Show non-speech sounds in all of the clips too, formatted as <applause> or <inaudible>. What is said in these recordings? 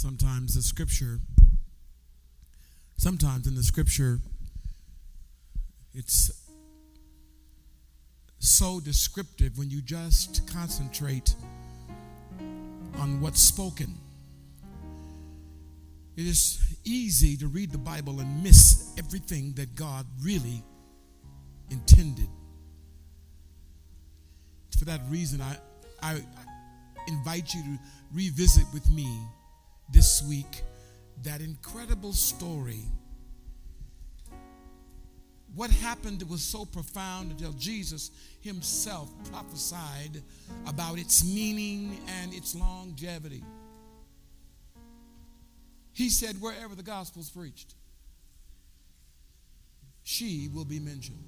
Sometimes the scripture, sometimes in the scripture, it's so descriptive when you just concentrate on what's spoken. It is easy to read the Bible and miss everything that God really intended. For that reason, I, I invite you to revisit with me this week that incredible story. What happened was so profound until Jesus himself prophesied about its meaning and its longevity. He said, wherever the gospel is preached, she will be mentioned.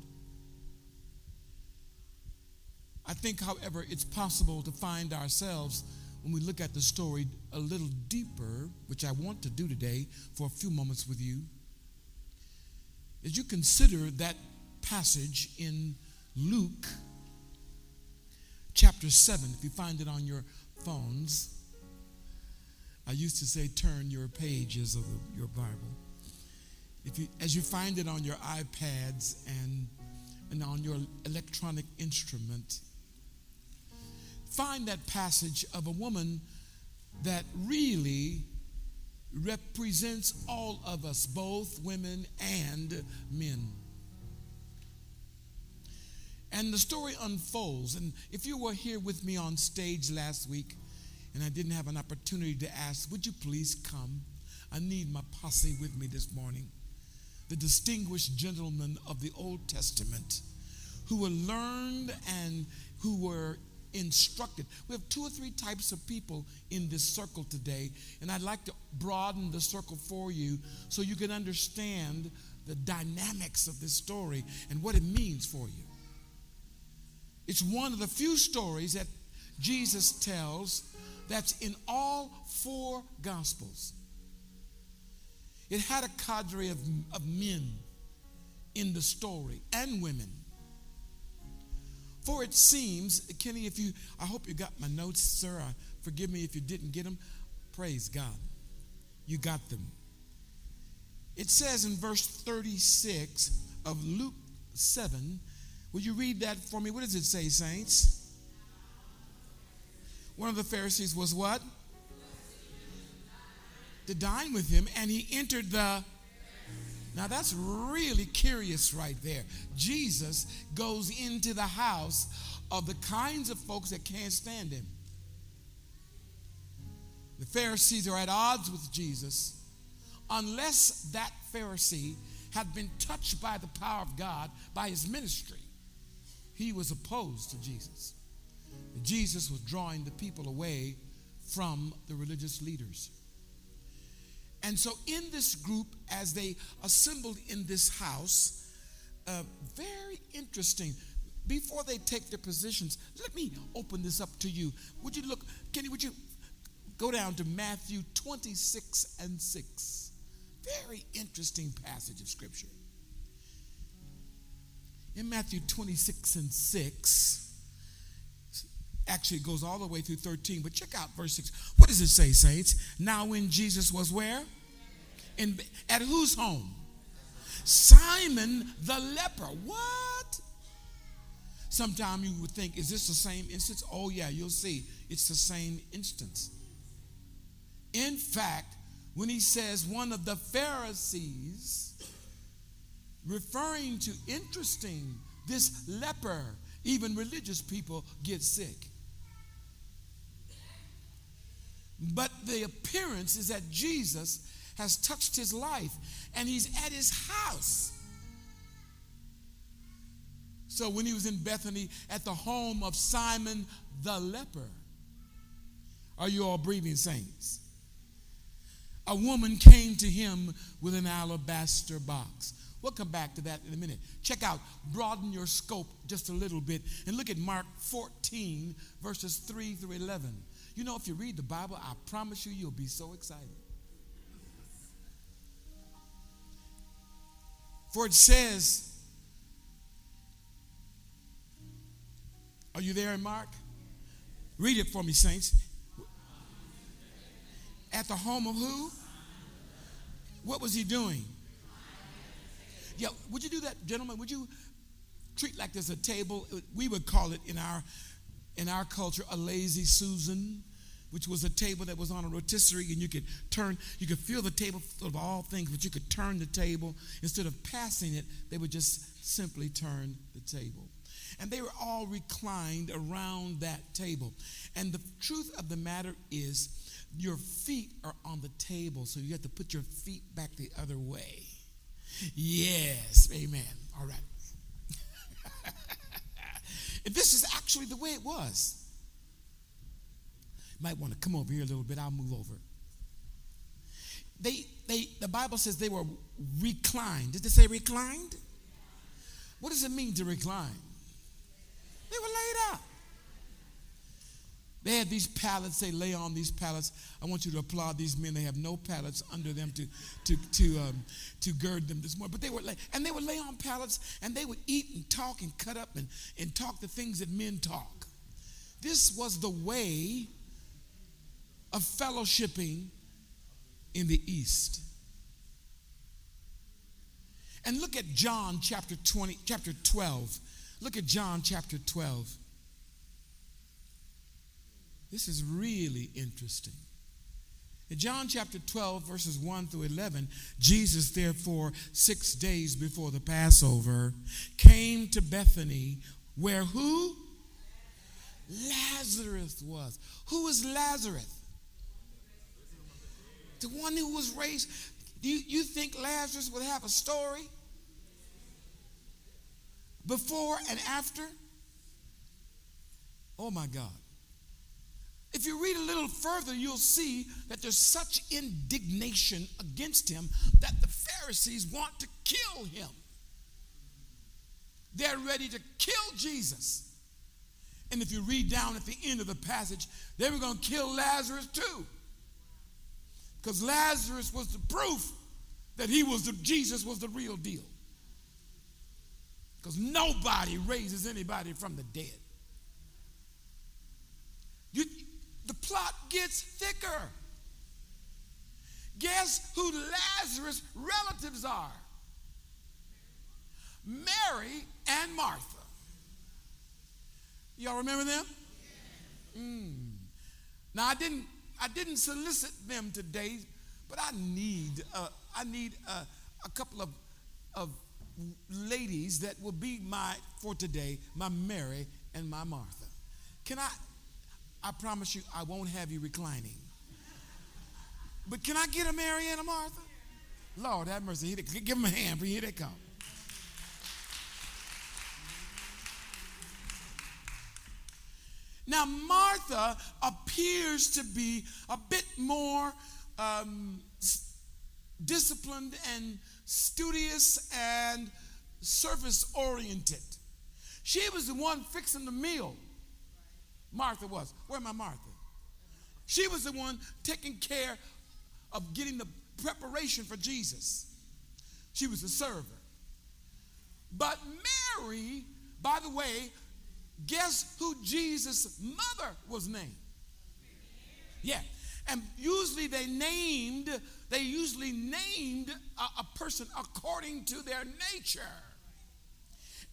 I think, however, it's possible to find ourselves when we look at the story a little deeper, which I want to do today for a few moments with you, as you consider that passage in Luke chapter 7, if you find it on your phones. I used to say, turn your pages of your Bible. If you, as you find it on your iPads and, and on your electronic instrument, find that passage of a woman that really represents all of us, both women and men. And the story unfolds. And if you were here with me on stage last week and I didn't have an opportunity to ask, would you please come? I need my posse with me this morning. The distinguished gentlemen of the Old Testament who were learned and who were instructed. We have two or three types of people in this circle today, and I'd like to broaden the circle for you so you can understand the dynamics of this story and what it means for you. It's one of the few stories that Jesus tells that's in all four gospels. It had a cadre of, of men in the story and women. For it seems, Kenny, if you, I hope you got my notes, sir. I, forgive me if you didn't get them. Praise God. You got them. It says in verse 36 of Luke 7, will you read that for me? What does it say, saints? One of the Pharisees was what? To dine with him, and he entered the now that's really curious right there. Jesus goes into the house of the kinds of folks that can't stand him. The Pharisees are at odds with Jesus unless that Pharisee had been touched by the power of God by his ministry. He was opposed to Jesus. Jesus was drawing the people away from the religious leaders. And so, in this group, as they assembled in this house, uh, very interesting. Before they take their positions, let me open this up to you. Would you look, Kenny, would you go down to Matthew 26 and 6? Very interesting passage of Scripture. In Matthew 26 and 6, actually it goes all the way through 13, but check out verse 6. What does it say, saints? Now, when Jesus was where? In, at whose home? Simon the leper. What? Sometime you would think, is this the same instance? Oh, yeah, you'll see. It's the same instance. In fact, when he says one of the Pharisees, referring to interesting, this leper, even religious people get sick. But the appearance is that Jesus has touched his life and he's at his house. So when he was in Bethany at the home of Simon the leper, are you all breathing saints? A woman came to him with an alabaster box. We'll come back to that in a minute. Check out, broaden your scope just a little bit and look at Mark 14, verses 3 through 11. You know, if you read the Bible, I promise you, you'll be so excited. For it says, Are you there in Mark? Read it for me, saints. At the home of who? What was he doing? Yeah, would you do that, gentlemen? Would you treat like there's a table? We would call it in our in our culture a lazy Susan, which was a table that was on a rotisserie, and you could turn, you could feel the table full of all things, but you could turn the table instead of passing it. They would just simply turn the table and they were all reclined around that table. And the truth of the matter is, your feet are on the table, so you have to put your feet back the other way. Yes, amen. All right. <laughs> this is actually the way it was. You might want to come over here a little bit. I'll move over. They, they, the Bible says they were reclined. Did they say reclined? What does it mean to recline? They were. They had these pallets. They lay on these pallets. I want you to applaud these men. They have no pallets under them to to to um, to gird them this morning. But they were lay, and they would lay on pallets, and they would eat and talk and cut up and and talk the things that men talk. This was the way of fellowshipping in the East. And look at John chapter 20, chapter 12 Look at John chapter 12. This is really interesting. In John chapter 12, verses 1 through 11, Jesus, therefore, six days before the Passover, came to Bethany, where who? Lazarus was. Who is Lazarus? The one who was raised. Do you, you think Lazarus would have a story? before and after? Oh my God. If you read a little further, you'll see that there's such indignation against him that the Pharisees want to kill him. They're ready to kill Jesus. And if you read down at the end of the passage, they were going to kill Lazarus too. Because Lazarus was the proof that he was the Jesus was the real deal. Because nobody raises anybody from the dead. You, the plot gets thicker. Guess who Lazarus' relatives are? Mary and Martha. Y'all remember them? Mm. Now I didn't I didn't solicit them today, but I need uh, I need uh, a couple of of ladies that will be my, for today, my Mary and my Martha. Can I, I promise you, I won't have you reclining. But can I get a Mary and a Martha? Lord, have mercy. Give them a hand, here they come. Now, Martha appears to be a bit more um, disciplined and studious and service oriented. She was the one fixing the meal. Martha was. Where my Martha? She was the one taking care of getting the preparation for Jesus. She was a server. But Mary, by the way, guess who Jesus' mother was named? Yeah. And usually they named, they usually named a, a person according to their nature.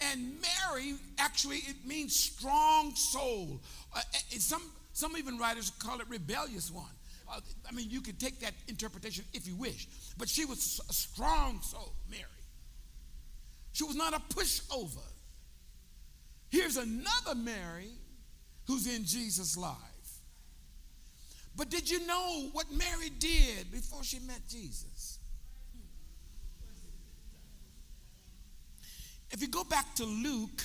And Mary, actually, it means strong soul. Uh, some, some even writers call it rebellious one. Uh, I mean, you could take that interpretation if you wish. But she was a strong soul, Mary. She was not a pushover. Here's another Mary who's in Jesus' life. But did you know what Mary did before she met Jesus? If you go back to Luke,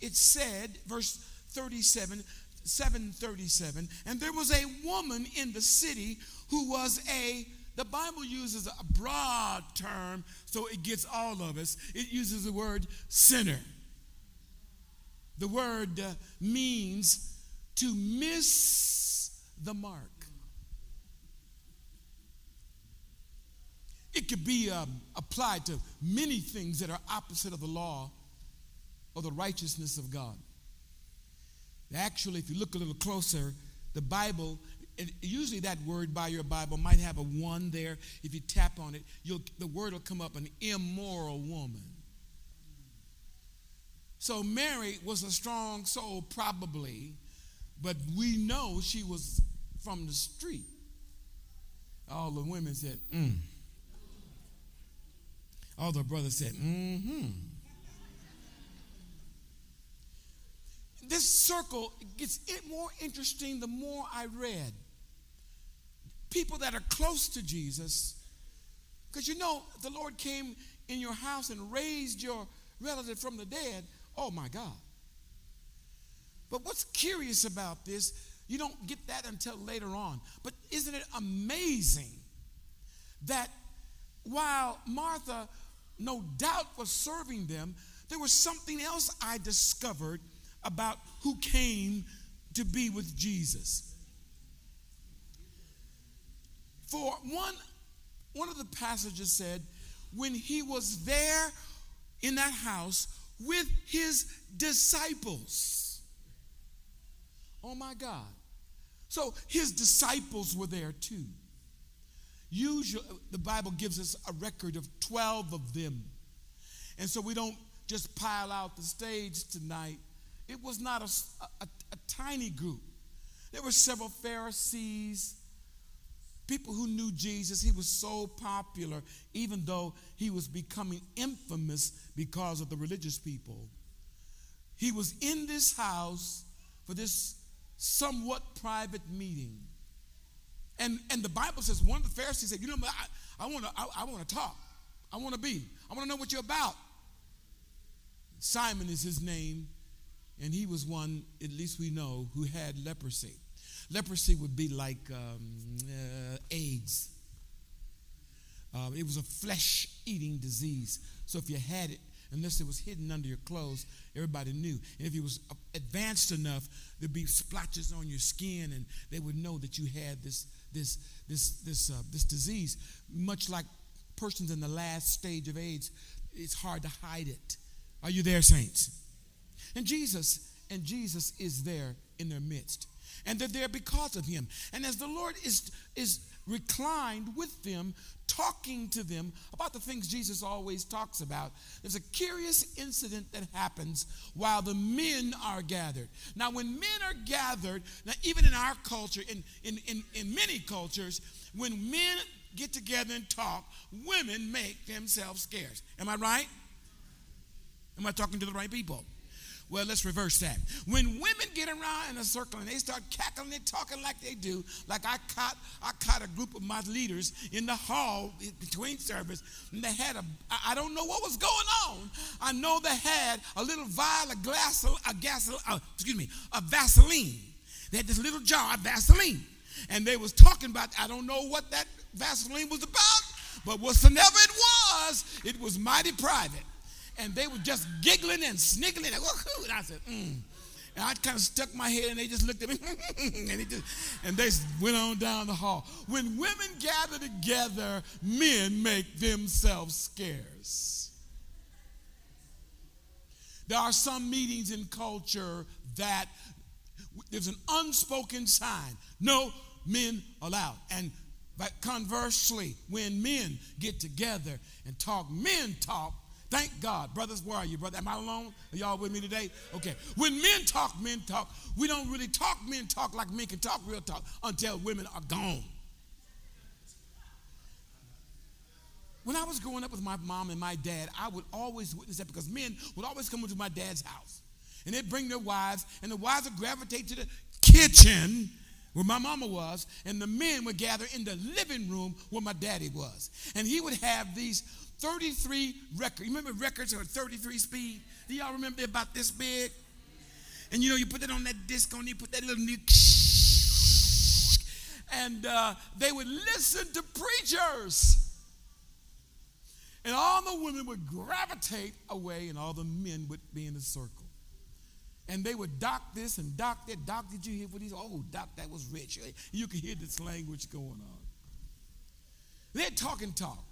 it said, verse 37, 737, and there was a woman in the city who was a the Bible uses a broad term so it gets all of us. It uses the word sinner. The word uh, means to miss the mark. It could be um, applied to many things that are opposite of the law or the righteousness of God. Actually, if you look a little closer, the Bible, usually that word by your Bible might have a one there. If you tap on it, the word will come up an immoral woman. So Mary was a strong soul, probably, but we know she was from the street. All the women said, mm. All the brothers said, mm-hmm. This circle gets more interesting the more I read people that are close to Jesus. Because you know, the Lord came in your house and raised your relative from the dead. Oh my God. But what's curious about this, you don't get that until later on. But isn't it amazing that while Martha no doubt was serving them, there was something else I discovered about who came to be with Jesus. For one, one of the passages said, when he was there in that house with his disciples. Oh my God. So his disciples were there too. Usually, the Bible gives us a record of 12 of them. And so we don't just pile out the stage tonight. It was not a, a, a tiny group. There were several Pharisees, people who knew Jesus. He was so popular, even though he was becoming infamous because of the religious people. He was in this house for this somewhat private meeting. And, and the Bible says one of the Pharisees said, You know, I, I want to I, I wanna talk. I want to be. I want to know what you're about. Simon is his name, and he was one, at least we know, who had leprosy. Leprosy would be like um, uh, AIDS. Uh, it was a flesh eating disease. So if you had it, unless it was hidden under your clothes, everybody knew. And if it was advanced enough, there'd be splotches on your skin, and they would know that you had this this this this uh, this disease. Much like persons in the last stage of AIDS, it's hard to hide it. Are you there, saints? And Jesus and Jesus is there in their midst and they're there because of him. And as the Lord is, is reclined with them, talking to them about the things Jesus always talks about, there's a curious incident that happens while the men are gathered. Now, when men are gathered, now even in our culture, in, in, in, in many cultures, when men get together and talk, women make themselves scarce. Am I right? Am I talking to the right people? Well, let's reverse that. When women get around in a circle and they start cackling and talking like they do, like I caught, I caught a group of my leaders in the hall between service, and they had a, I don't know what was going on. I know they had a little vial of glass, a gas, uh, excuse me, a Vaseline. They had this little jar of Vaseline, and they was talking about. I don't know what that Vaseline was about, but whatsoever it was, it was mighty private and they were just giggling and sniggling. And, I said, mm. And I kind of stuck my head and they just looked at me <laughs> and, just, and they went on down the hall. When women gather together, men make themselves scarce. There are some meetings in culture that there's an unspoken sign no men allowed. And but conversely, when men get together and talk, men talk, Thank God. Brothers, where are you, brother? Am I alone? Are y'all with me today? Okay. When men talk, men talk. We don't really talk men talk like men can talk real talk until women are gone. When I was growing up with my mom and my dad, I would always witness that because men would always come into my dad's house and they'd bring their wives, and the wives would gravitate to the kitchen where my mama was, and the men would gather in the living room where my daddy was. And he would have these 33 records. You remember records are 33 speed? Do y'all remember they're about this big? And you know, you put that on that disc on, you put that little new <laughs> and uh, they would listen to preachers. And all the women would gravitate away, and all the men would be in a circle. And they would dock this and dock that. Doc, did you hear what he's? Oh, doc, that was rich. You could hear this language going on. They're talking talk.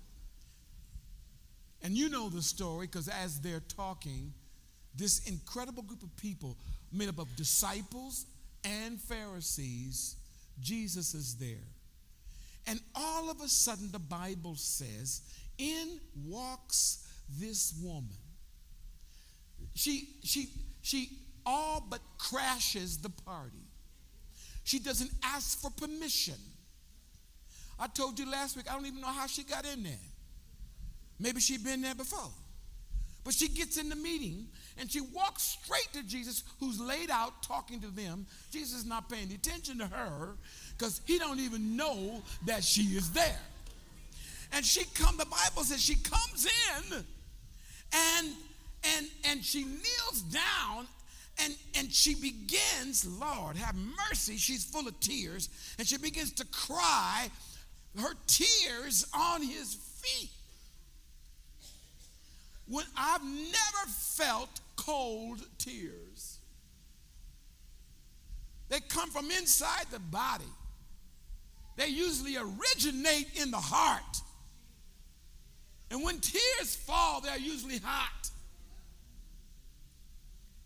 And you know the story because as they're talking, this incredible group of people made up of disciples and Pharisees Jesus is there. And all of a sudden, the Bible says, in walks this woman. She, she, she all but crashes the party. She doesn't ask for permission. I told you last week, I don't even know how she got in there. Maybe she'd been there before. But she gets in the meeting and she walks straight to Jesus, who's laid out talking to them. Jesus is not paying attention to her because he don't even know that she is there. And she come, the Bible says she comes in and and and she kneels down and and she begins, Lord, have mercy. She's full of tears, and she begins to cry her tears on his feet. When I've never felt cold tears. They come from inside the body. They usually originate in the heart. And when tears fall, they're usually hot.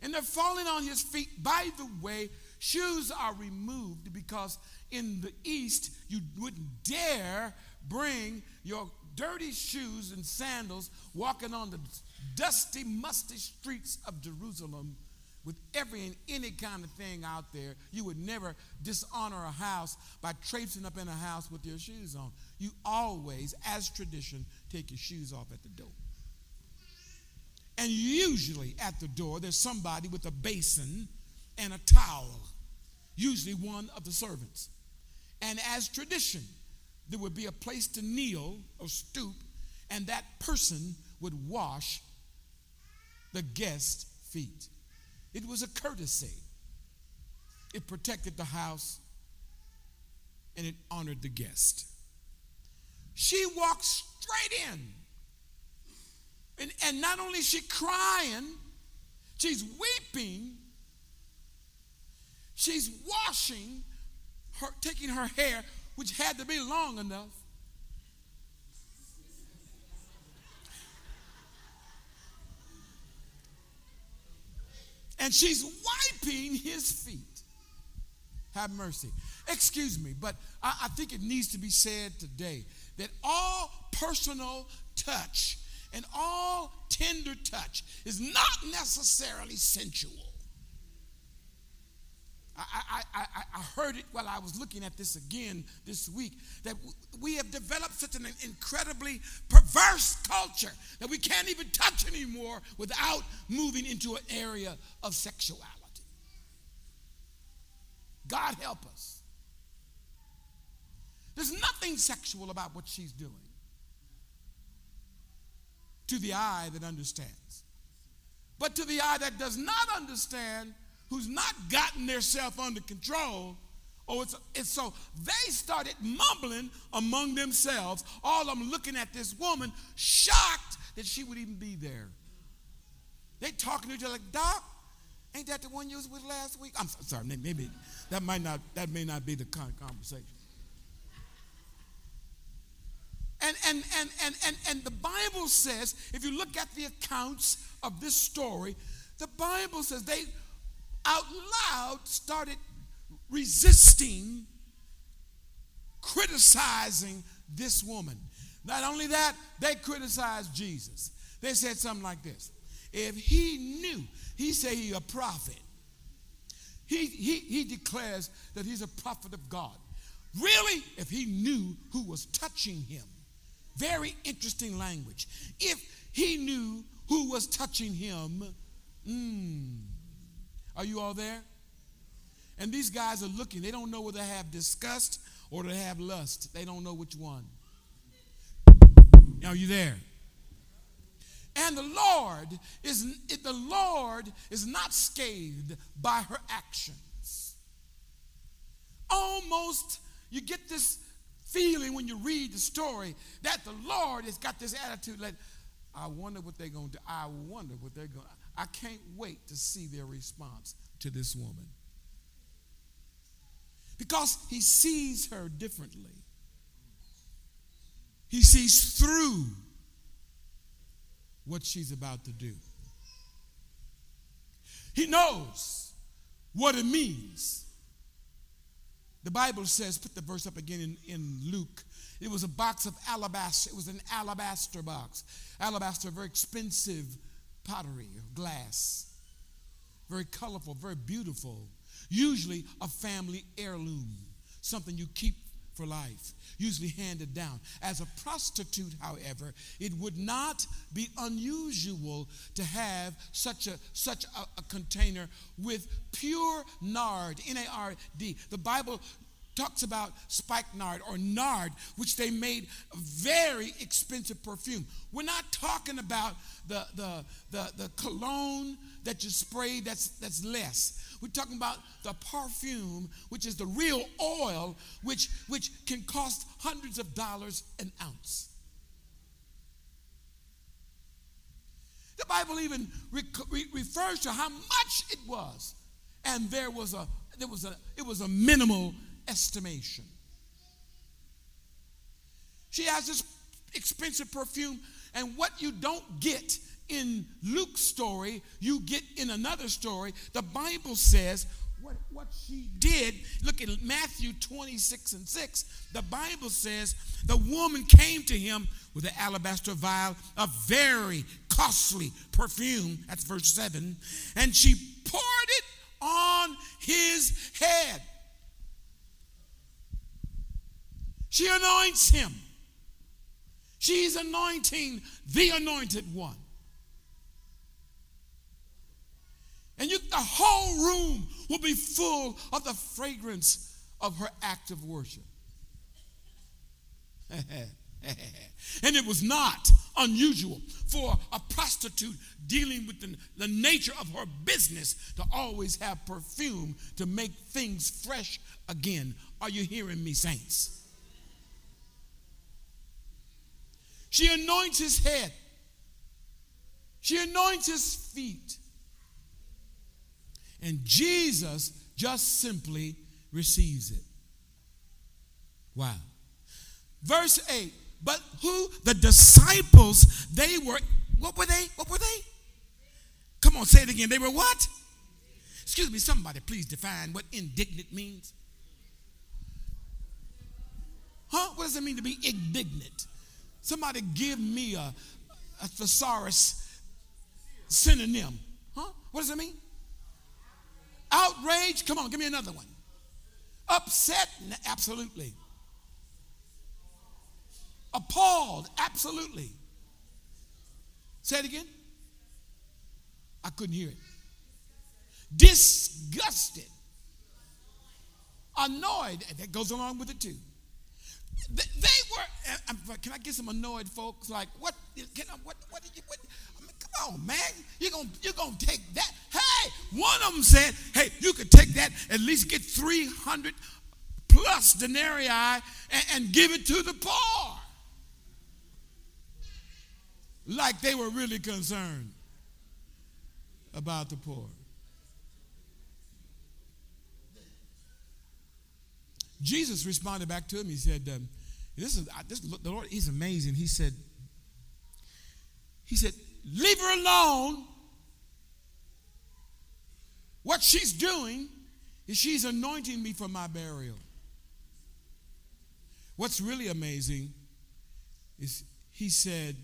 And they're falling on his feet. By the way, shoes are removed because in the East, you wouldn't dare bring your dirty shoes and sandals walking on the dusty, musty streets of Jerusalem with every and any kind of thing out there. You would never dishonor a house by traipsing up in a house with your shoes on. You always, as tradition, take your shoes off at the door. And usually at the door, there's somebody with a basin and a towel, usually one of the servants. And as tradition, there would be a place to kneel or stoop, and that person would wash the guest's feet. It was a courtesy. It protected the house and it honored the guest. She walked straight in. And, and not only is she crying, she's weeping, she's washing her, taking her hair, which had to be long enough. And she's wiping his feet. Have mercy. Excuse me, but I, I think it needs to be said today that all personal touch and all tender touch is not necessarily sensual. I, I, I, I, heard it while I was looking at this again this week that we have developed such an incredibly perverse culture that we can't even touch anymore without moving into an area of sexuality. God help us. There's nothing sexual about what she's doing to the eye that understands. But to the eye that does not understand, who's not gotten themselves under control. Oh, it's, it's so they started mumbling among themselves. All of them looking at this woman, shocked that she would even be there. They talking to each other like, Doc, ain't that the one you was with last week? I'm sorry, maybe that might not that may not be the kind of conversation. And, and, and, and, and, and the Bible says, if you look at the accounts of this story, the Bible says they out loud started resisting, criticizing this woman. Not only that, they criticized Jesus. They said something like this If he knew, he said he a prophet. He, he, he declares that he's a prophet of God. Really? If he knew who was touching him. Very interesting language. If he knew who was touching him, mm, are you all there? And these guys are looking. They don't know whether they have disgust or they have lust. They don't know which one. Are you there? And the Lord is the Lord is not scathed by her actions. Almost you get this feeling when you read the story that the Lord has got this attitude like, I wonder what they're going to do. I wonder what they're going to I can't wait to see their response to this woman. Because he sees her differently. He sees through what she's about to do. He knows what it means The Bible says, put the verse up again in, in Luke. It was a box of alabaster. It was an alabaster box. Alabaster, very expensive pottery, glass. Very colorful, very beautiful. Usually a family heirloom, something you keep for life, usually handed down. As a prostitute, however, it would not be unusual to have such a such a, a container with pure nard, N-A-R-D. The Bible talks about spikenard or nard, which they made very expensive perfume. We're not talking about the, the, the, the cologne that you spray that's, that's less. We're talking about the perfume, which is the real oil, which, which can cost hundreds of dollars an ounce. The Bible even re- re- refers to how much it was. And there was a, there was a, it was a minimal estimation. She has this expensive perfume, and what you don't get in Luke's story, you get in another story. The Bible says what, what she did. Look at Matthew 26 and 6. The Bible says the woman came to him with an alabaster vial of very costly perfume. That's verse 7. And she poured it on his head. She anoints him. She's anointing the anointed one. And you, the whole room will be full of the fragrance of her act of worship. <laughs> and it was not unusual for a prostitute dealing with the, the nature of her business to always have perfume to make things fresh again. Are you hearing me, saints? She anoints his head. She anoints his feet. And Jesus just simply receives it. Wow. Verse 8. But who? The disciples, they were, what were they? What were they? Come on, say it again. They were what? Excuse me, somebody please define what indignant means. Huh? What does it mean to be indignant? Somebody give me a, a thesaurus synonym. Huh? What does it mean? Outrage? Come on, give me another one. Upset? Absolutely. Appalled? Absolutely. Say it again. I couldn't hear it. Disgusted. Annoyed. That goes along with it too. They, were, can I get some annoyed folks? Like, what, can I, what, what did you, what, I mean, come on, man. You're going you're gonna take that. Hey, one of them said, hey, you could take that, at least get 300 plus denarii and, and give it to the poor. Like they were really concerned about the poor. Jesus responded back to him. He said, um, "This is this, the Lord. He's amazing." He said, "He said, leave her alone. What she's doing is she's anointing me for my burial." What's really amazing is he said,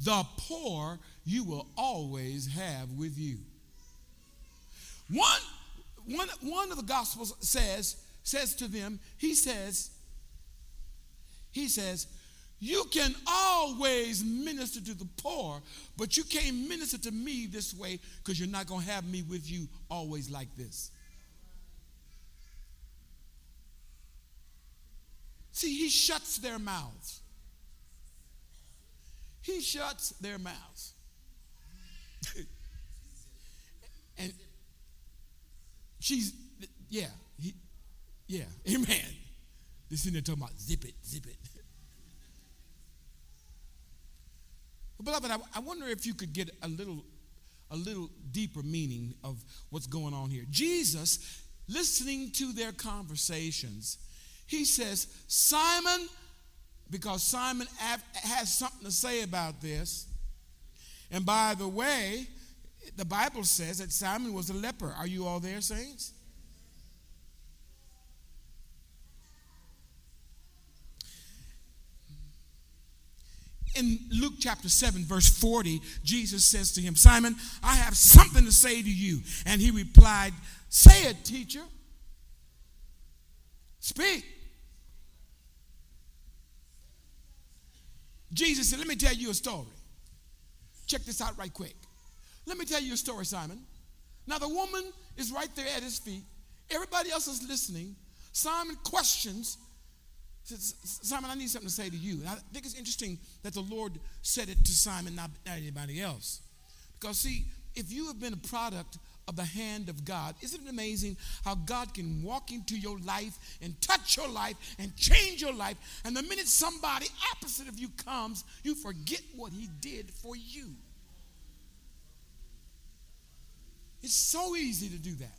"The poor you will always have with you." One, one, one of the gospels says says to them, he says, he says, you can always minister to the poor, but you can't minister to me this way because you're not going to have me with you always like this. See, he shuts their mouths. He shuts their mouths. <laughs> and she's, yeah, yeah, <laughs> amen. They're sitting there talking about zip it, zip it. <laughs> Beloved, I, I wonder if you could get a little, a little deeper meaning of what's going on here. Jesus, listening to their conversations, he says, Simon, because Simon has something to say about this. And by the way, the Bible says that Simon was a leper. Are you all there, saints? In Luke chapter 7, verse 40, Jesus says to him, Simon, I have something to say to you. And he replied, Say it, teacher. Speak. Jesus said, Let me tell you a story. Check this out right quick. Let me tell you a story, Simon. Now, the woman is right there at his feet. Everybody else is listening. Simon questions. Simon, I need something to say to you. And I think it's interesting that the Lord said it to Simon, not anybody else. Because, see, if you have been a product of the hand of God. Isn't it amazing how God can walk into your life and touch your life and change your life? And the minute somebody opposite of you comes, you forget what he did for you. It's so easy to do that.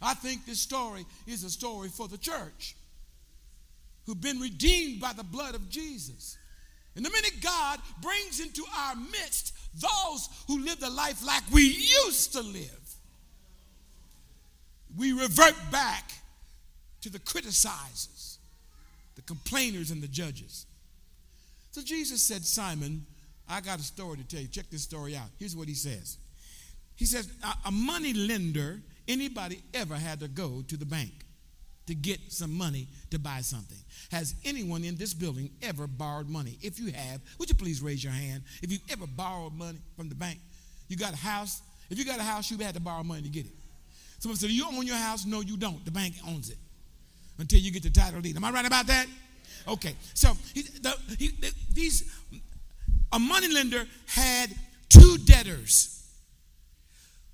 I think this story is a story for the church who've been redeemed by the blood of Jesus. And the minute God brings into our midst those who live the life like we used to live, we revert back to the criticizers, the complainers, and the judges. So Jesus said, Simon, I got a story to tell you. Check this story out. Here's what he says He says, A money lender, anybody ever had to go to the bank to get some money to buy something. Has anyone in this building ever borrowed money? If you have, would you please raise your hand? If you've ever borrowed money from the bank, you got a house. If you got a house, you've had to borrow money to get it. Someone said, You own your house? No, you don't. The bank owns it until you get the title deed. Am I right about that? Okay. So he, the, he, the, these, a money lender had two debtors.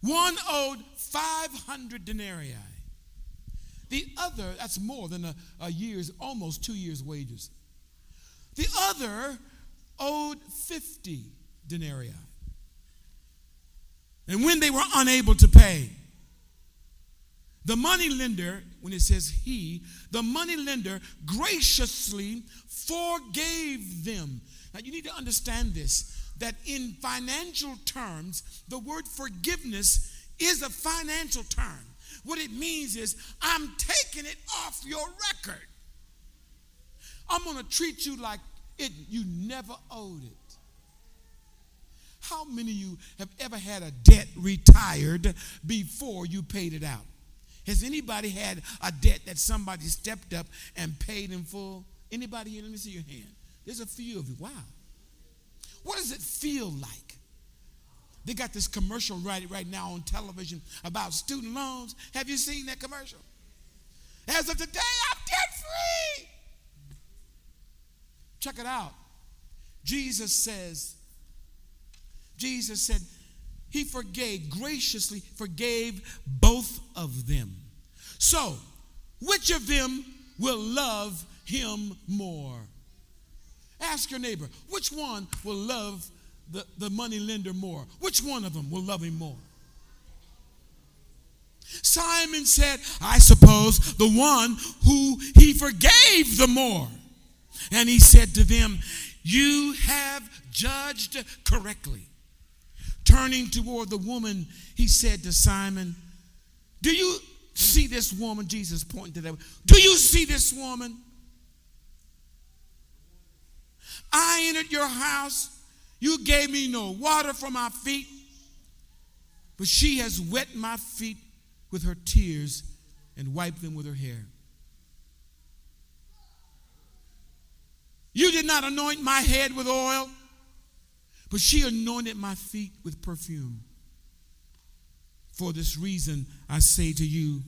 One owed 500 denarii. The other, that's more than a, a year's, almost two years' wages. The other owed 50 denarii. And when they were unable to pay, the money lender, when it says he, the money lender graciously forgave them. Now you need to understand this that in financial terms, the word forgiveness is a financial term. What it means is, I'm taking it off your record. I'm going to treat you like it you never owed it. How many of you have ever had a debt retired before you paid it out? Has anybody had a debt that somebody stepped up and paid in full? Anybody here? Let me see your hand. There's a few of you. Wow. What does it feel like? They got this commercial right, right now on television about student loans. Have you seen that commercial? As of today, I'm debt free. Check it out. Jesus says, Jesus said, He forgave, graciously forgave both of them. So, which of them will love him more? Ask your neighbor, which one will love the, the money lender more? Which one of them will love him more? Simon said, I suppose the one who he forgave the more. And he said to them, You have judged correctly. Turning toward the woman, he said to Simon, Do you see this woman? Jesus pointed to that. Do you see this woman? I entered your house you gave me no water for my feet, but she has wet my feet with her tears and wiped them with her hair. You did not anoint my head with oil, but she anointed my feet with perfume. For this reason, I say to you,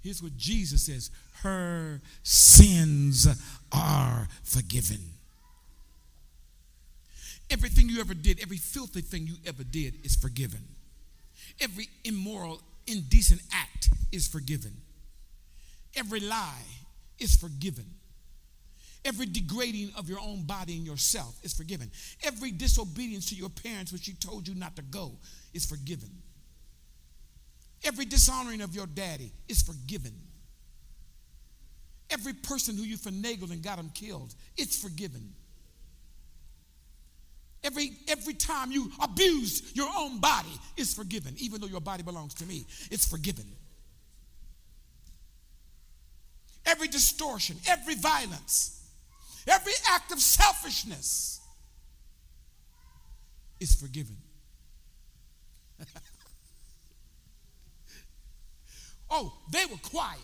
here's what Jesus says her sins are forgiven. Everything you ever did, every filthy thing you ever did is forgiven. Every immoral, indecent act is forgiven. Every lie is forgiven. Every degrading of your own body and yourself is forgiven. Every disobedience to your parents, which you told you not to go, is forgiven. Every dishonoring of your daddy is forgiven. Every person who you finagled and got them killed, it's forgiven. Every, every time you abuse your own body is forgiven, even though your body belongs to me. It's forgiven. Every distortion, every violence, every act of selfishness is forgiven. <laughs> oh, they were quiet.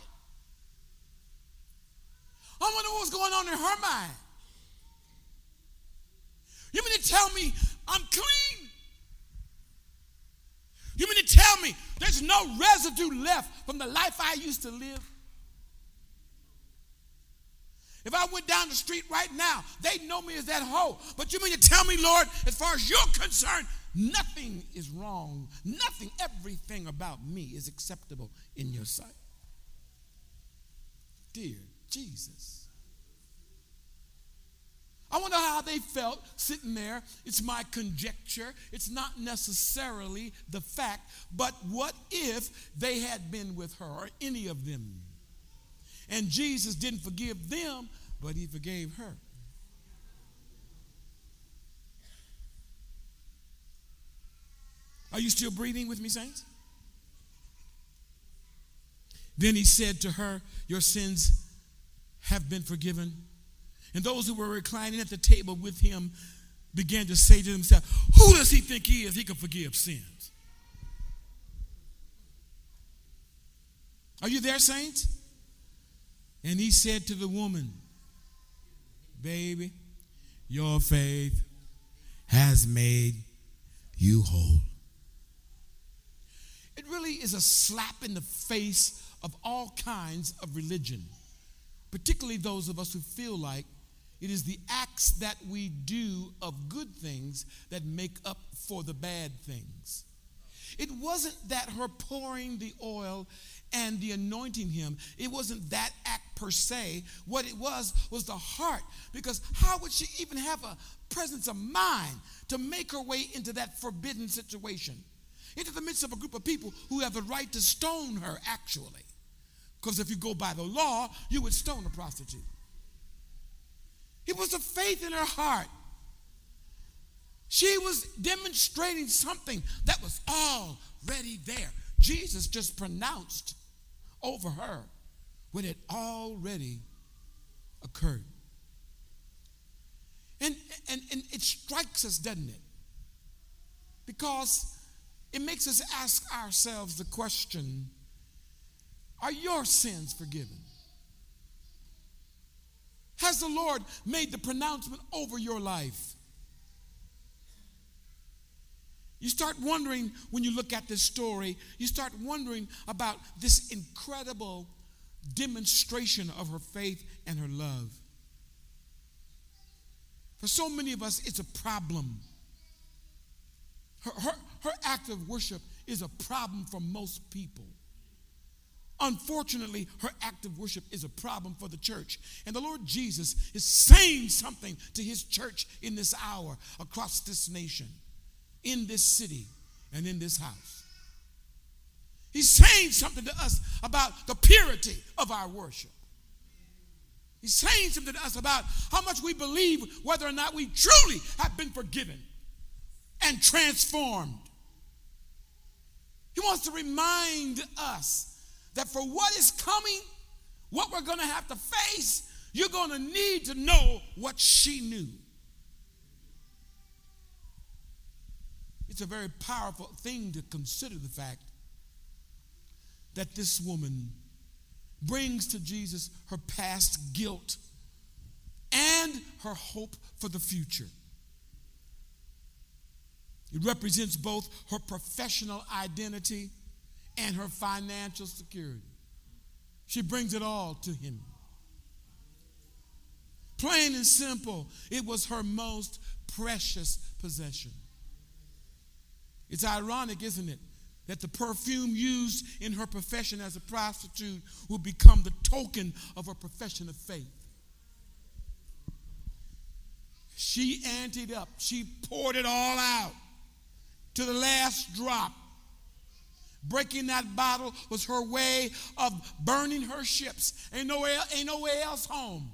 I wonder what was going on in her mind. You mean to tell me I'm clean? You mean to tell me there's no residue left from the life I used to live? If I went down the street right now, they'd know me as that hoe. But you mean to tell me, Lord, as far as you're concerned, nothing is wrong. Nothing, everything about me is acceptable in your sight. Dear Jesus. I wonder how they felt sitting there. It's my conjecture. It's not necessarily the fact, but what if they had been with her, or any of them? And Jesus didn't forgive them, but he forgave her. Are you still breathing with me, saints? Then he said to her, Your sins have been forgiven. And those who were reclining at the table with him began to say to themselves, Who does he think he is? He can forgive sins. Are you there, saints? And he said to the woman, Baby, your faith has made you whole. It really is a slap in the face of all kinds of religion, particularly those of us who feel like it is the acts that we do of good things that make up for the bad things. It wasn't that her pouring the oil and the anointing him, it wasn't that act per se. What it was was the heart. Because how would she even have a presence of mind to make her way into that forbidden situation? Into the midst of a group of people who have the right to stone her, actually. Because if you go by the law, you would stone a prostitute. It was a faith in her heart. She was demonstrating something that was already there. Jesus just pronounced over her what had already occurred. And, and, and it strikes us, doesn't it? Because it makes us ask ourselves the question Are your sins forgiven? Has the Lord made the pronouncement over your life? You start wondering when you look at this story, you start wondering about this incredible demonstration of her faith and her love. For so many of us, it's a problem. Her, her, her act of worship is a problem for most people. Unfortunately, her act of worship is a problem for the church. And the Lord Jesus is saying something to his church in this hour across this nation, in this city, and in this house. He's saying something to us about the purity of our worship. He's saying something to us about how much we believe whether or not we truly have been forgiven and transformed. He wants to remind us that for what is coming, what we're going to have to face, you're going to need to know what she knew. It's a very powerful thing to consider the fact that this woman brings to Jesus her past guilt and her hope for the future. It represents both her professional identity and her financial security. She brings it all to him. Plain and simple, it was her most precious possession. It's ironic, isn't it, that the perfume used in her profession as a prostitute will become the token of her profession of faith. She anteed up, she poured it all out to the last drop. Breaking that bottle was her way of burning her ships. Ain't no way, ain't no way else home.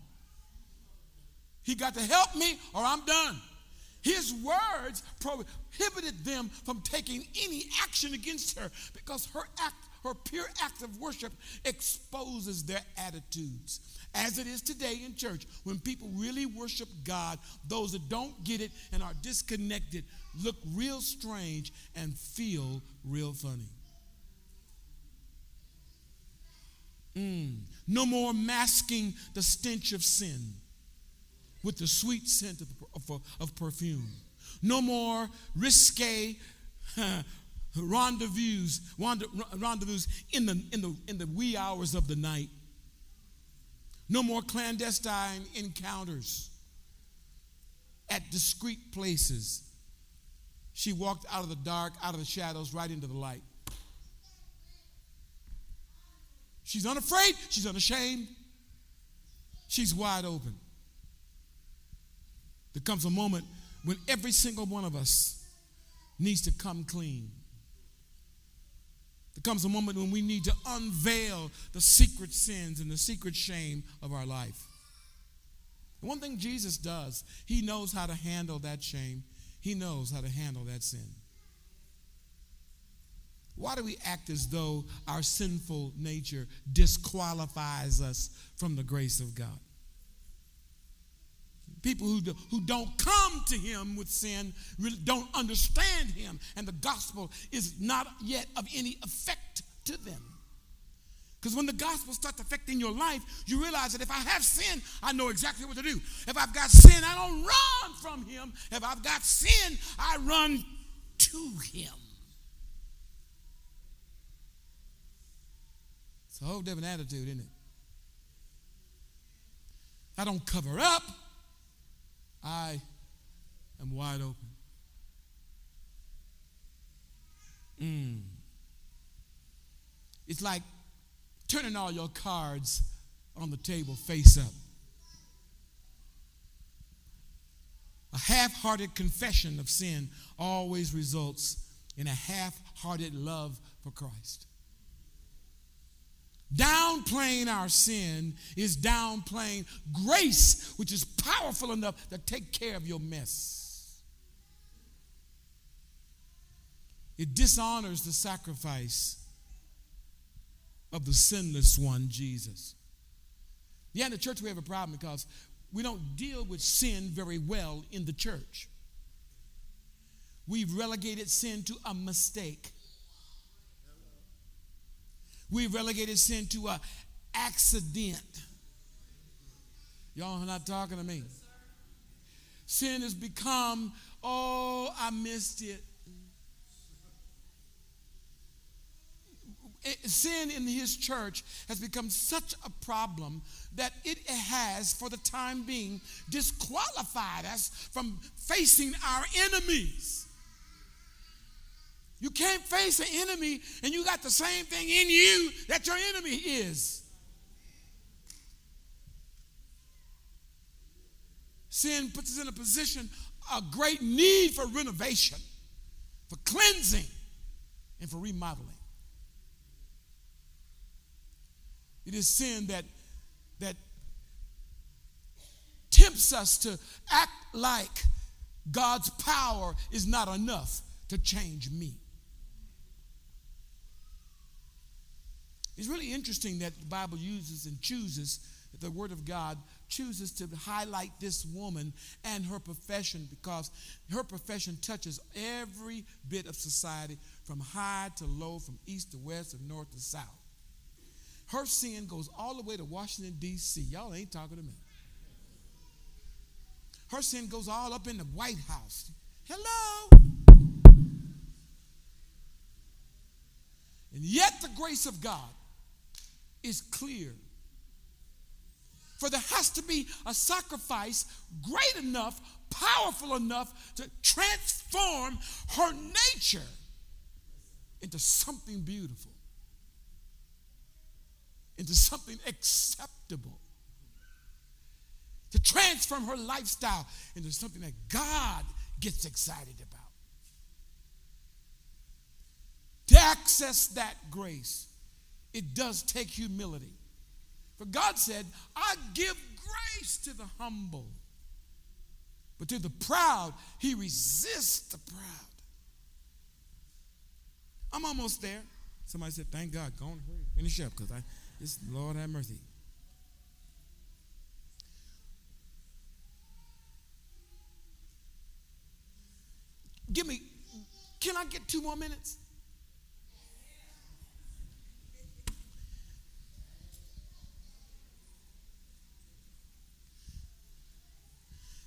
He got to help me or I'm done. His words prohibited them from taking any action against her because her act her pure act of worship exposes their attitudes. As it is today in church, when people really worship God, those that don't get it and are disconnected look real strange and feel real funny. Mm. No more masking the stench of sin with the sweet scent of, of, of perfume. No more risque <laughs> rendezvous, rendezvous in the, in, the, in the wee hours of the night. No more clandestine encounters at discreet places. She walked out of the dark, out of the shadows, right into the light. She's unafraid, she's unashamed, she's wide open. There comes a moment when every single one of us needs to come clean. There comes a moment when we need to unveil the secret sins and the secret shame of our life. And one thing Jesus does, he knows how to handle that shame, he knows how to handle that sin. Why do we act as though our sinful nature disqualifies us from the grace of God? People who, do, who don't come to him with sin really don't understand him, and the gospel is not yet of any effect to them. Because when the gospel starts affecting your life, you realize that if I have sin, I know exactly what to do. If I've got sin, I don't run from him. If I've got sin, I run to him. It's a whole different attitude, isn't it? I don't cover up. I am wide open. Mm. It's like turning all your cards on the table face up. A half hearted confession of sin always results in a half hearted love for Christ. Downplaying our sin is downplaying grace, which is powerful enough to take care of your mess. It dishonors the sacrifice of the sinless one, Jesus. Yeah, in the church we have a problem because we don't deal with sin very well in the church. We've relegated sin to a mistake. We've relegated sin to an accident. Y'all are not talking to me. Sin has become, oh, I missed it. sin in his church has become such a problem that it has, for the time being, disqualified us from facing our enemies. You can't face an enemy and you got the same thing in you that your enemy is. Sin puts us in a position, a great need for renovation, for cleansing, and for remodeling. It is sin that, that tempts us to act like God's power is not enough to change me. It's really interesting that the Bible uses and chooses, the Word of God chooses to highlight this woman and her profession because her profession touches every bit of society from high to low, from east to west, from north to south. Her sin goes all the way to Washington, D.C. Y'all ain't talking to me. Her sin goes all up in the White House. Hello. And yet, the grace of God is clear. For there has to be a sacrifice great enough, powerful enough to transform her nature into something beautiful, into something acceptable, to transform her lifestyle into something that God gets excited about. To access that grace, it does take humility. For God said, I give grace to the humble, but to the proud, He resists the proud. I'm almost there. Somebody said, Thank God. Go on, hurry. Finish up because I, this, Lord have mercy. Give me, can I get two more minutes?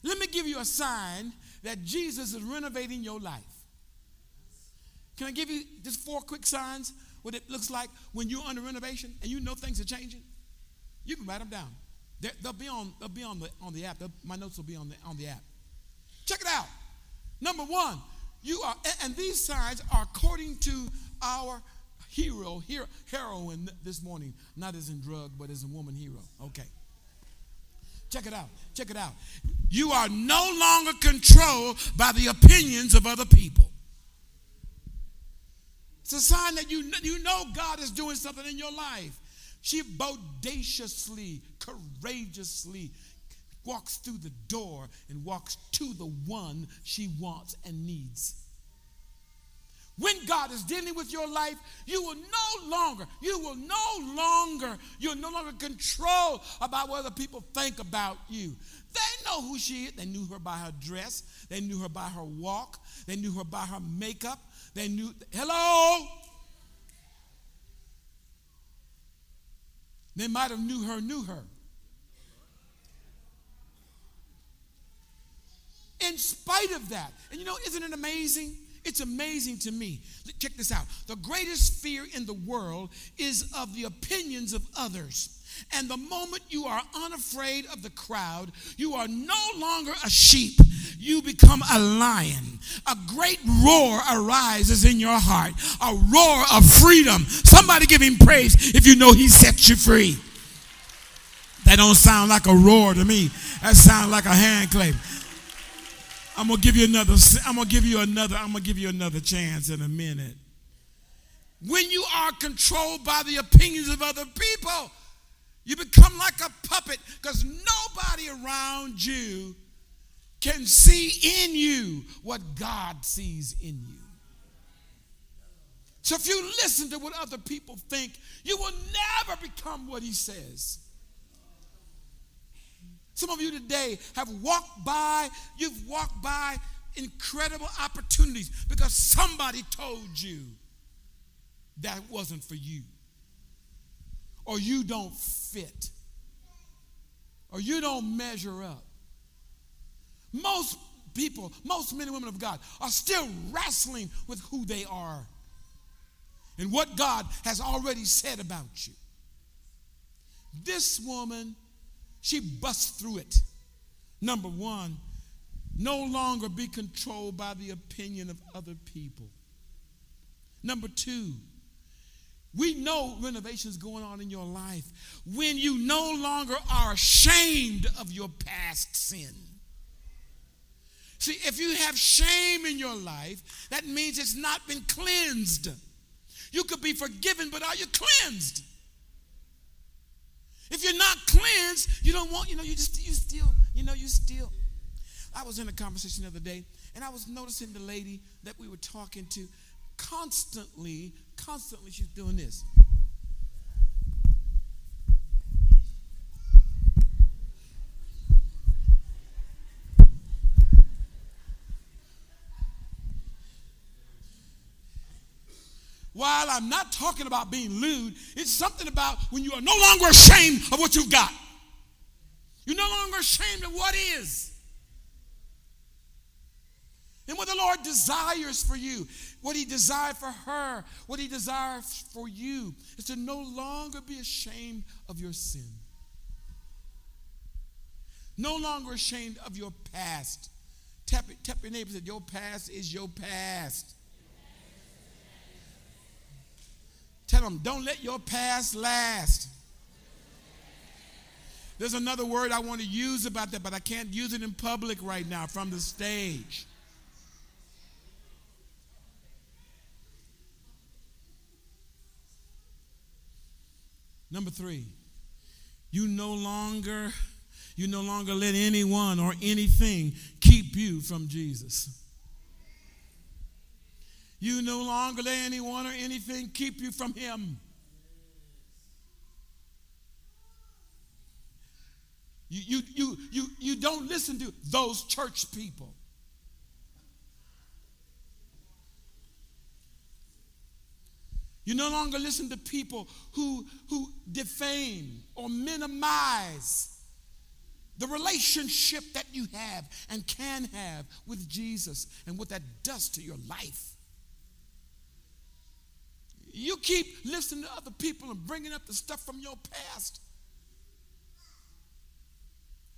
Let me give you a sign that Jesus is renovating your life. Can I give you just four quick signs what it looks like when you're under renovation and you know things are changing? You can write them down. they will be on. They'll be on the on the app. They'll, my notes will be on the on the app. Check it out. Number one, you are, and these signs are according to our hero, hero heroine this morning, not as in drug, but as a woman hero. Okay. Check it out. Check it out. You are no longer controlled by the opinions of other people. It's a sign that you, you know God is doing something in your life. She bodaciously, courageously walks through the door and walks to the one she wants and needs. When God is dealing with your life, you will no longer, you will no longer, you'll no longer control about what other people think about you. They know who she is. They knew her by her dress. They knew her by her walk. They knew her by her makeup. They knew, hello? They might have knew her, knew her. In spite of that, and you know, isn't it amazing? It's amazing to me. Check this out. The greatest fear in the world is of the opinions of others. And the moment you are unafraid of the crowd, you are no longer a sheep. You become a lion. A great roar arises in your heart, a roar of freedom. Somebody give him praise if you know he set you free. That don't sound like a roar to me. That sounds like a hand clap. I'm gonna give you another. I'm gonna give you another. I'm gonna give you another chance in a minute. When you are controlled by the opinions of other people, you become like a puppet because nobody around you can see in you what God sees in you. So if you listen to what other people think, you will never become what He says. Some of you today have walked by, you've walked by incredible opportunities because somebody told you that wasn't for you, or you don't fit, or you don't measure up. Most people, most men and women of God, are still wrestling with who they are and what God has already said about you. This woman she busts through it. Number one, no longer be controlled by the opinion of other people. Number two, we know renovations going on in your life when you no longer are ashamed of your past sin. See, if you have shame in your life, that means it's not been cleansed. You could be forgiven, but are you cleansed? If you're not cleansed, you don't want, you know, you just, you still, you know, you still. I was in a conversation the other day, and I was noticing the lady that we were talking to constantly, constantly, she's doing this. While I'm not talking about being lewd, it's something about when you are no longer ashamed of what you've got. You're no longer ashamed of what is. And what the Lord desires for you, what He desired for her, what He desires for you, is to no longer be ashamed of your sin. No longer ashamed of your past. Tap, tap your neighbor and Your past is your past. Tell them, don't let your past last. There's another word I want to use about that, but I can't use it in public right now from the stage. Number three, you no longer, you no longer let anyone or anything keep you from Jesus. You no longer let anyone or anything keep you from Him. You, you, you, you, you don't listen to those church people. You no longer listen to people who, who defame or minimize the relationship that you have and can have with Jesus and what that does to your life. You keep listening to other people and bringing up the stuff from your past.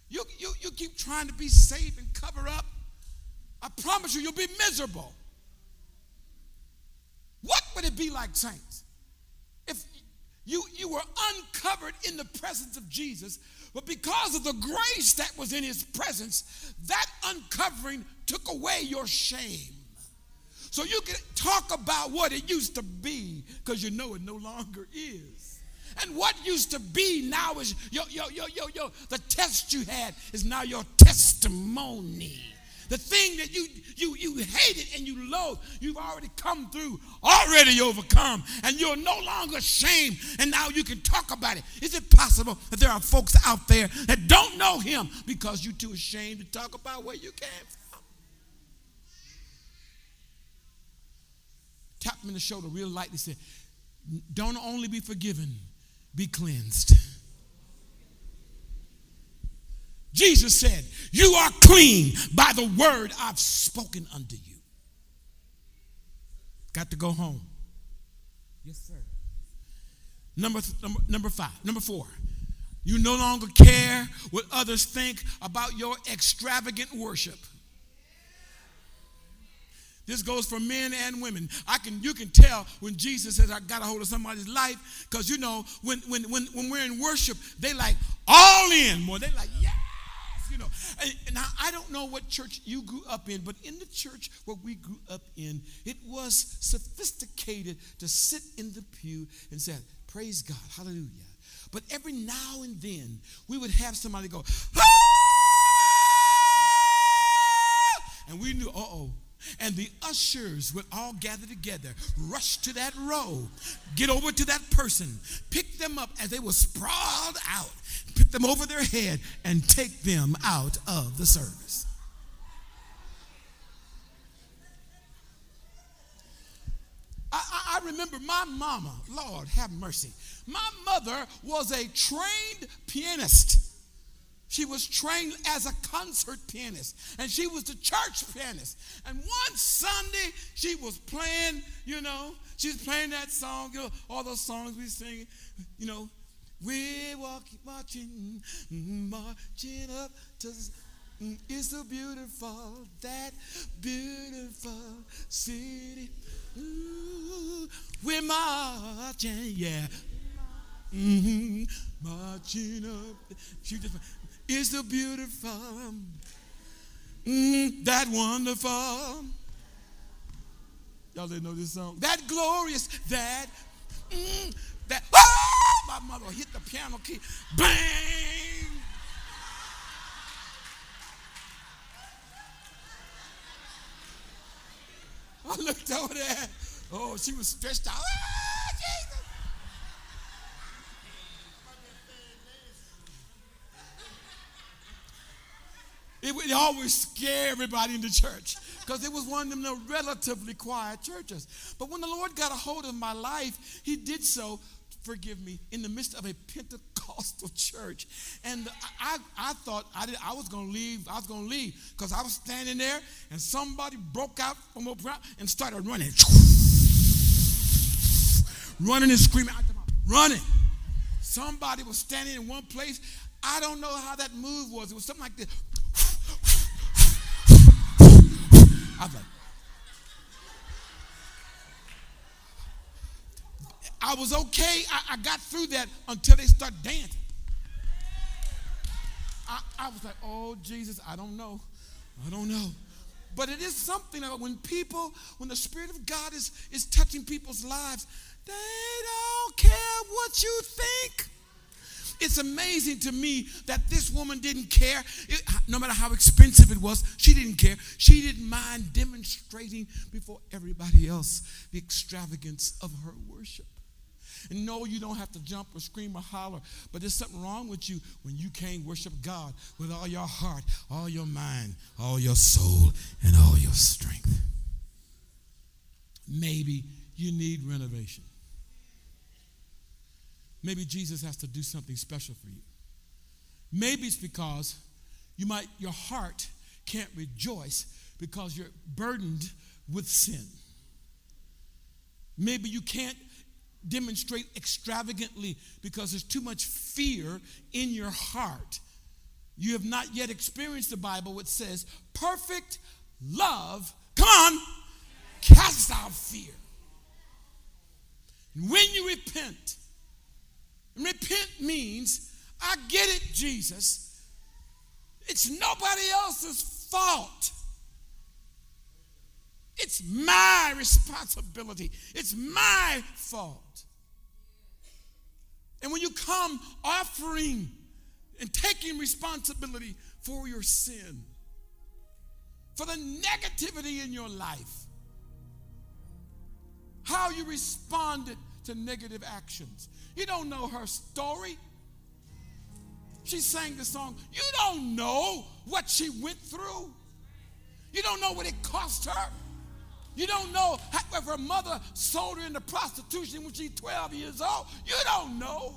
You, you, you keep trying to be safe and cover up. I promise you, you'll be miserable. What would it be like, saints, if you, you were uncovered in the presence of Jesus, but because of the grace that was in his presence, that uncovering took away your shame. So you can talk about what it used to be because you know it no longer is. And what used to be now is yo, yo, yo, yo, yo, the test you had is now your testimony. The thing that you you you hated and you loathed, you've already come through, already overcome, and you're no longer ashamed. And now you can talk about it. Is it possible that there are folks out there that don't know Him because you're too ashamed to talk about where you came from? Tap him in the shoulder real lightly. said, "Don't only be forgiven, be cleansed." Jesus said, You are clean by the word I've spoken unto you. Got to go home. Yes, sir. Number, number, number five, number four. You no longer care what others think about your extravagant worship. This goes for men and women. I can you can tell when Jesus says I got a hold of somebody's life because you know when when when when we're in worship they like all in more. They like yeah you know. Now, I don't know what church you grew up in, but in the church where we grew up in, it was sophisticated to sit in the pew and say, Praise God, hallelujah. But every now and then, we would have somebody go, ah! and we knew, uh oh, and the ushers would all gather together, rush to that row, get over to that person, pick them up as they were sprawled out, put them over their head, and take them out of the service. I, I, remember my mama, Lord have mercy. My mother was a trained pianist. She was trained as a concert pianist, and she was the church pianist. And one Sunday, she was playing, you know, she was playing that song, you know, all those songs we sing, you know, we're walking, marching, marching up to. It's so beautiful, that beautiful city. Ooh, we're marching, yeah. Mm-hmm, marching up. She just is the beautiful, mm, that wonderful. Y'all didn't know this song? That glorious, that, mm, that, oh, my mother hit the piano key, bang. I looked over there. Oh, she was stretched out. Ah, It would always scare everybody in the church because it was one of them relatively quiet churches. But when the Lord got a hold of my life, He did so, forgive me, in the midst of a Pentecostal church. And I, I thought I, did, I was going to leave. I was going to leave because I was standing there and somebody broke out from up and started running. running and screaming. Running. Somebody was standing in one place. I don't know how that move was. It was something like this. I was okay. I, I got through that until they start dancing. I, I was like, oh, Jesus, I don't know. I don't know. But it is something about when people, when the Spirit of God is, is touching people's lives, they don't care what you think. It's amazing to me that this woman didn't care. It, no matter how expensive it was, she didn't care. She didn't mind demonstrating before everybody else the extravagance of her worship. And no, you don't have to jump or scream or holler, but there's something wrong with you when you can't worship God with all your heart, all your mind, all your soul, and all your strength. Maybe you need renovation. Maybe Jesus has to do something special for you. Maybe it's because you might your heart can't rejoice because you're burdened with sin. Maybe you can't demonstrate extravagantly because there's too much fear in your heart. You have not yet experienced the Bible, which says, perfect love, come on, casts out fear. And when you repent, repent means, I get it, Jesus. It's nobody else's fault. It's my responsibility. It's my fault. And when you come offering and taking responsibility for your sin, for the negativity in your life, how you responded to negative actions. You don't know her story. She sang the song. You don't know what she went through. You don't know what it cost her. You don't know if her mother sold her into prostitution when she's 12 years old. You don't know.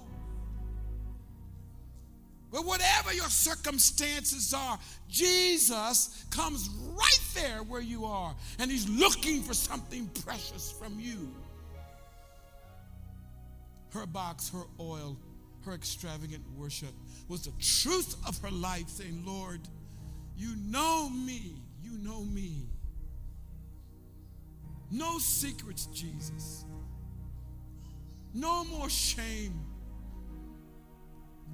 But whatever your circumstances are, Jesus comes right there where you are, and He's looking for something precious from you. Her box, her oil, her extravagant worship was the truth of her life, saying, Lord, you know me, you know me. No secrets, Jesus. No more shame.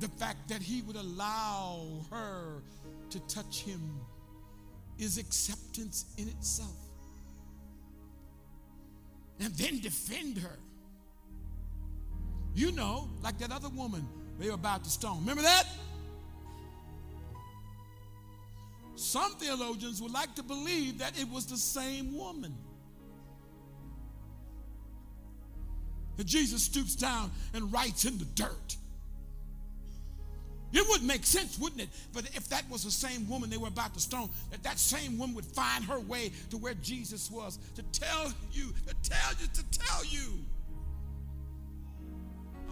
The fact that he would allow her to touch him is acceptance in itself. And then defend her. You know, like that other woman they were about to stone. Remember that? Some theologians would like to believe that it was the same woman. that Jesus stoops down and writes in the dirt. It wouldn't make sense, wouldn't it? But if that was the same woman they were about to stone, that that same woman would find her way to where Jesus was to tell you, to tell you, to tell you,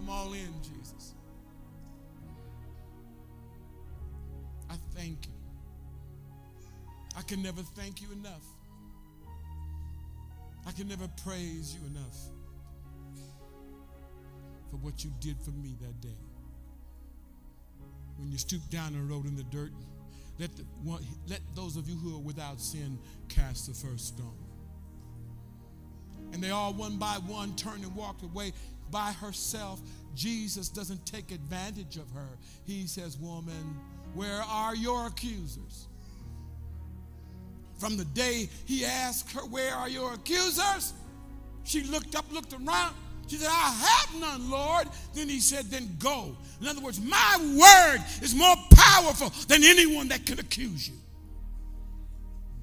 I'm all in, Jesus. I thank you. I can never thank you enough. I can never praise you enough for what you did for me that day. When you stooped down and wrote in the dirt, let, the let those of you who are without sin cast the first stone. And they all, one by one, turned and walked away by herself. Jesus doesn't take advantage of her. He says, Woman, where are your accusers? From the day he asked her, Where are your accusers? She looked up, looked around. She said, I have none, Lord. Then he said, Then go. In other words, my word is more powerful than anyone that can accuse you.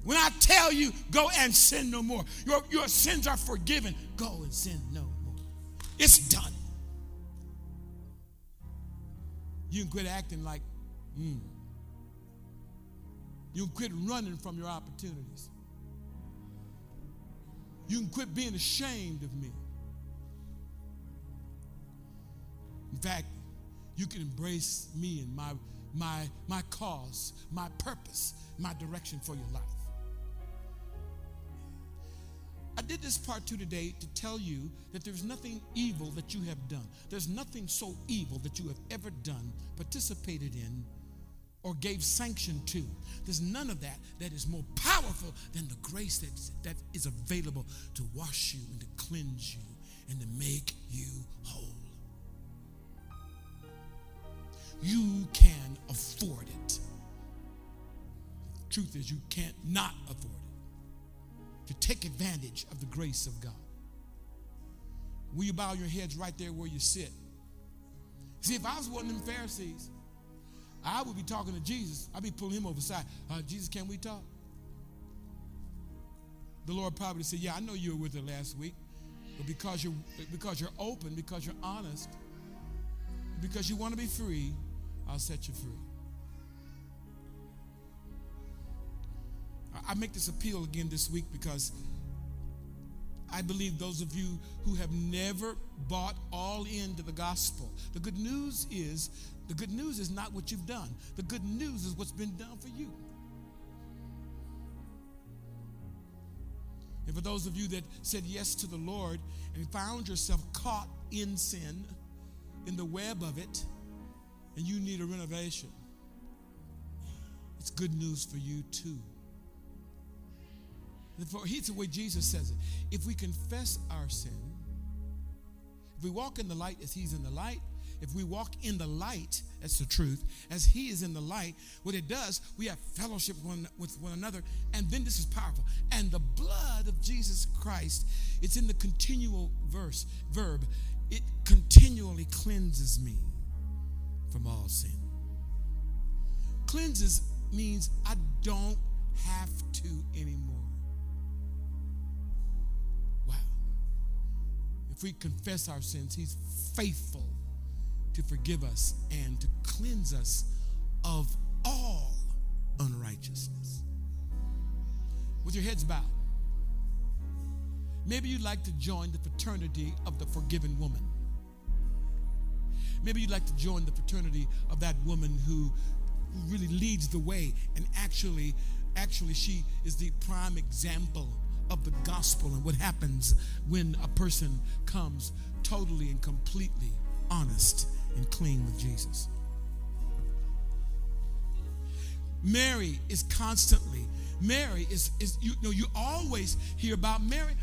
When I tell you, go and sin no more, your, your sins are forgiven. Go and sin no more. It's done. You can quit acting like, mm. You can quit running from your opportunities. You can quit being ashamed of me. In fact, you can embrace me and my, my, my cause, my purpose, my direction for your life. I did this part two today to tell you that there's nothing evil that you have done. There's nothing so evil that you have ever done, participated in, or gave sanction to. There's none of that that is more powerful than the grace that, that is available to wash you and to cleanse you and to make you whole. you can afford it. Truth is, you can't not afford it. To take advantage of the grace of God. Will you bow your heads right there where you sit? See, if I was one of them Pharisees, I would be talking to Jesus. I'd be pulling him over side. Uh, Jesus, can we talk? The Lord probably said, Yeah, I know you were with her last week, but because you're because you're open, because you're honest, because you want to be free, I'll set you free. I make this appeal again this week because I believe those of you who have never bought all into the gospel, the good news is the good news is not what you've done. The good news is what's been done for you. And for those of you that said yes to the Lord and found yourself caught in sin, in the web of it, and you need a renovation, it's good news for you too. Here's the way Jesus says it. If we confess our sin, if we walk in the light as he's in the light, if we walk in the light, that's the truth, as he is in the light, what it does, we have fellowship one, with one another. And then this is powerful. And the blood of Jesus Christ, it's in the continual verse, verb, it continually cleanses me from all sin. Cleanses means I don't have to anymore. If we confess our sins, He's faithful to forgive us and to cleanse us of all unrighteousness. With your heads bowed, maybe you'd like to join the fraternity of the forgiven woman. Maybe you'd like to join the fraternity of that woman who, who really leads the way and actually actually she is the prime example of the gospel and what happens when a person comes totally and completely honest and clean with Jesus. Mary is constantly, Mary is, is you know, you always hear about Mary.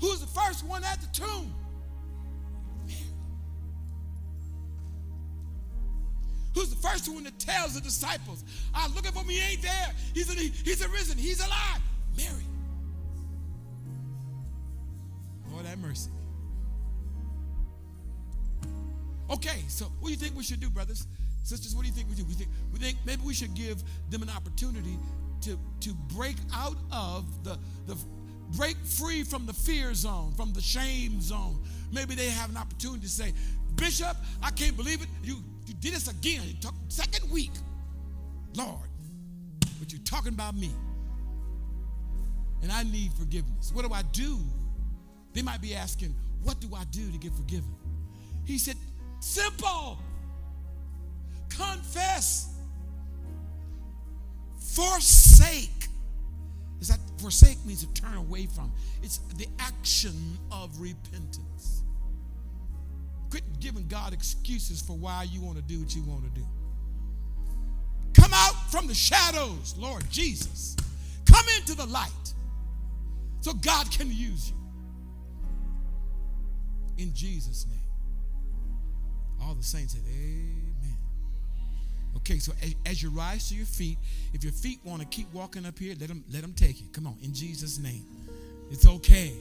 Who's the first one at the tomb? Who's the first one that tells the disciples, I'm ah, looking for me, he ain't there. He's, a, he's arisen, he's alive. Mary. Have mercy. Okay, so what do you think we should do, brothers? Sisters, what do you think we do? We think, we think maybe we should give them an opportunity to, to break out of the, the break free from the fear zone, from the shame zone. Maybe they have an opportunity to say, Bishop, I can't believe it. You, you did this again. second week. Lord, but you're talking about me. And I need forgiveness. What do I do they might be asking, What do I do to get forgiven? He said, Simple. Confess. Forsake. Is that forsake means to turn away from? It's the action of repentance. Quit giving God excuses for why you want to do what you want to do. Come out from the shadows, Lord Jesus. Come into the light so God can use you in Jesus' name. All the saints said, Amen. Okay, so as, as, you rise to your feet, if your feet want to keep walking up here, let them let them take it. Come on, in Jesus' name. It's okay.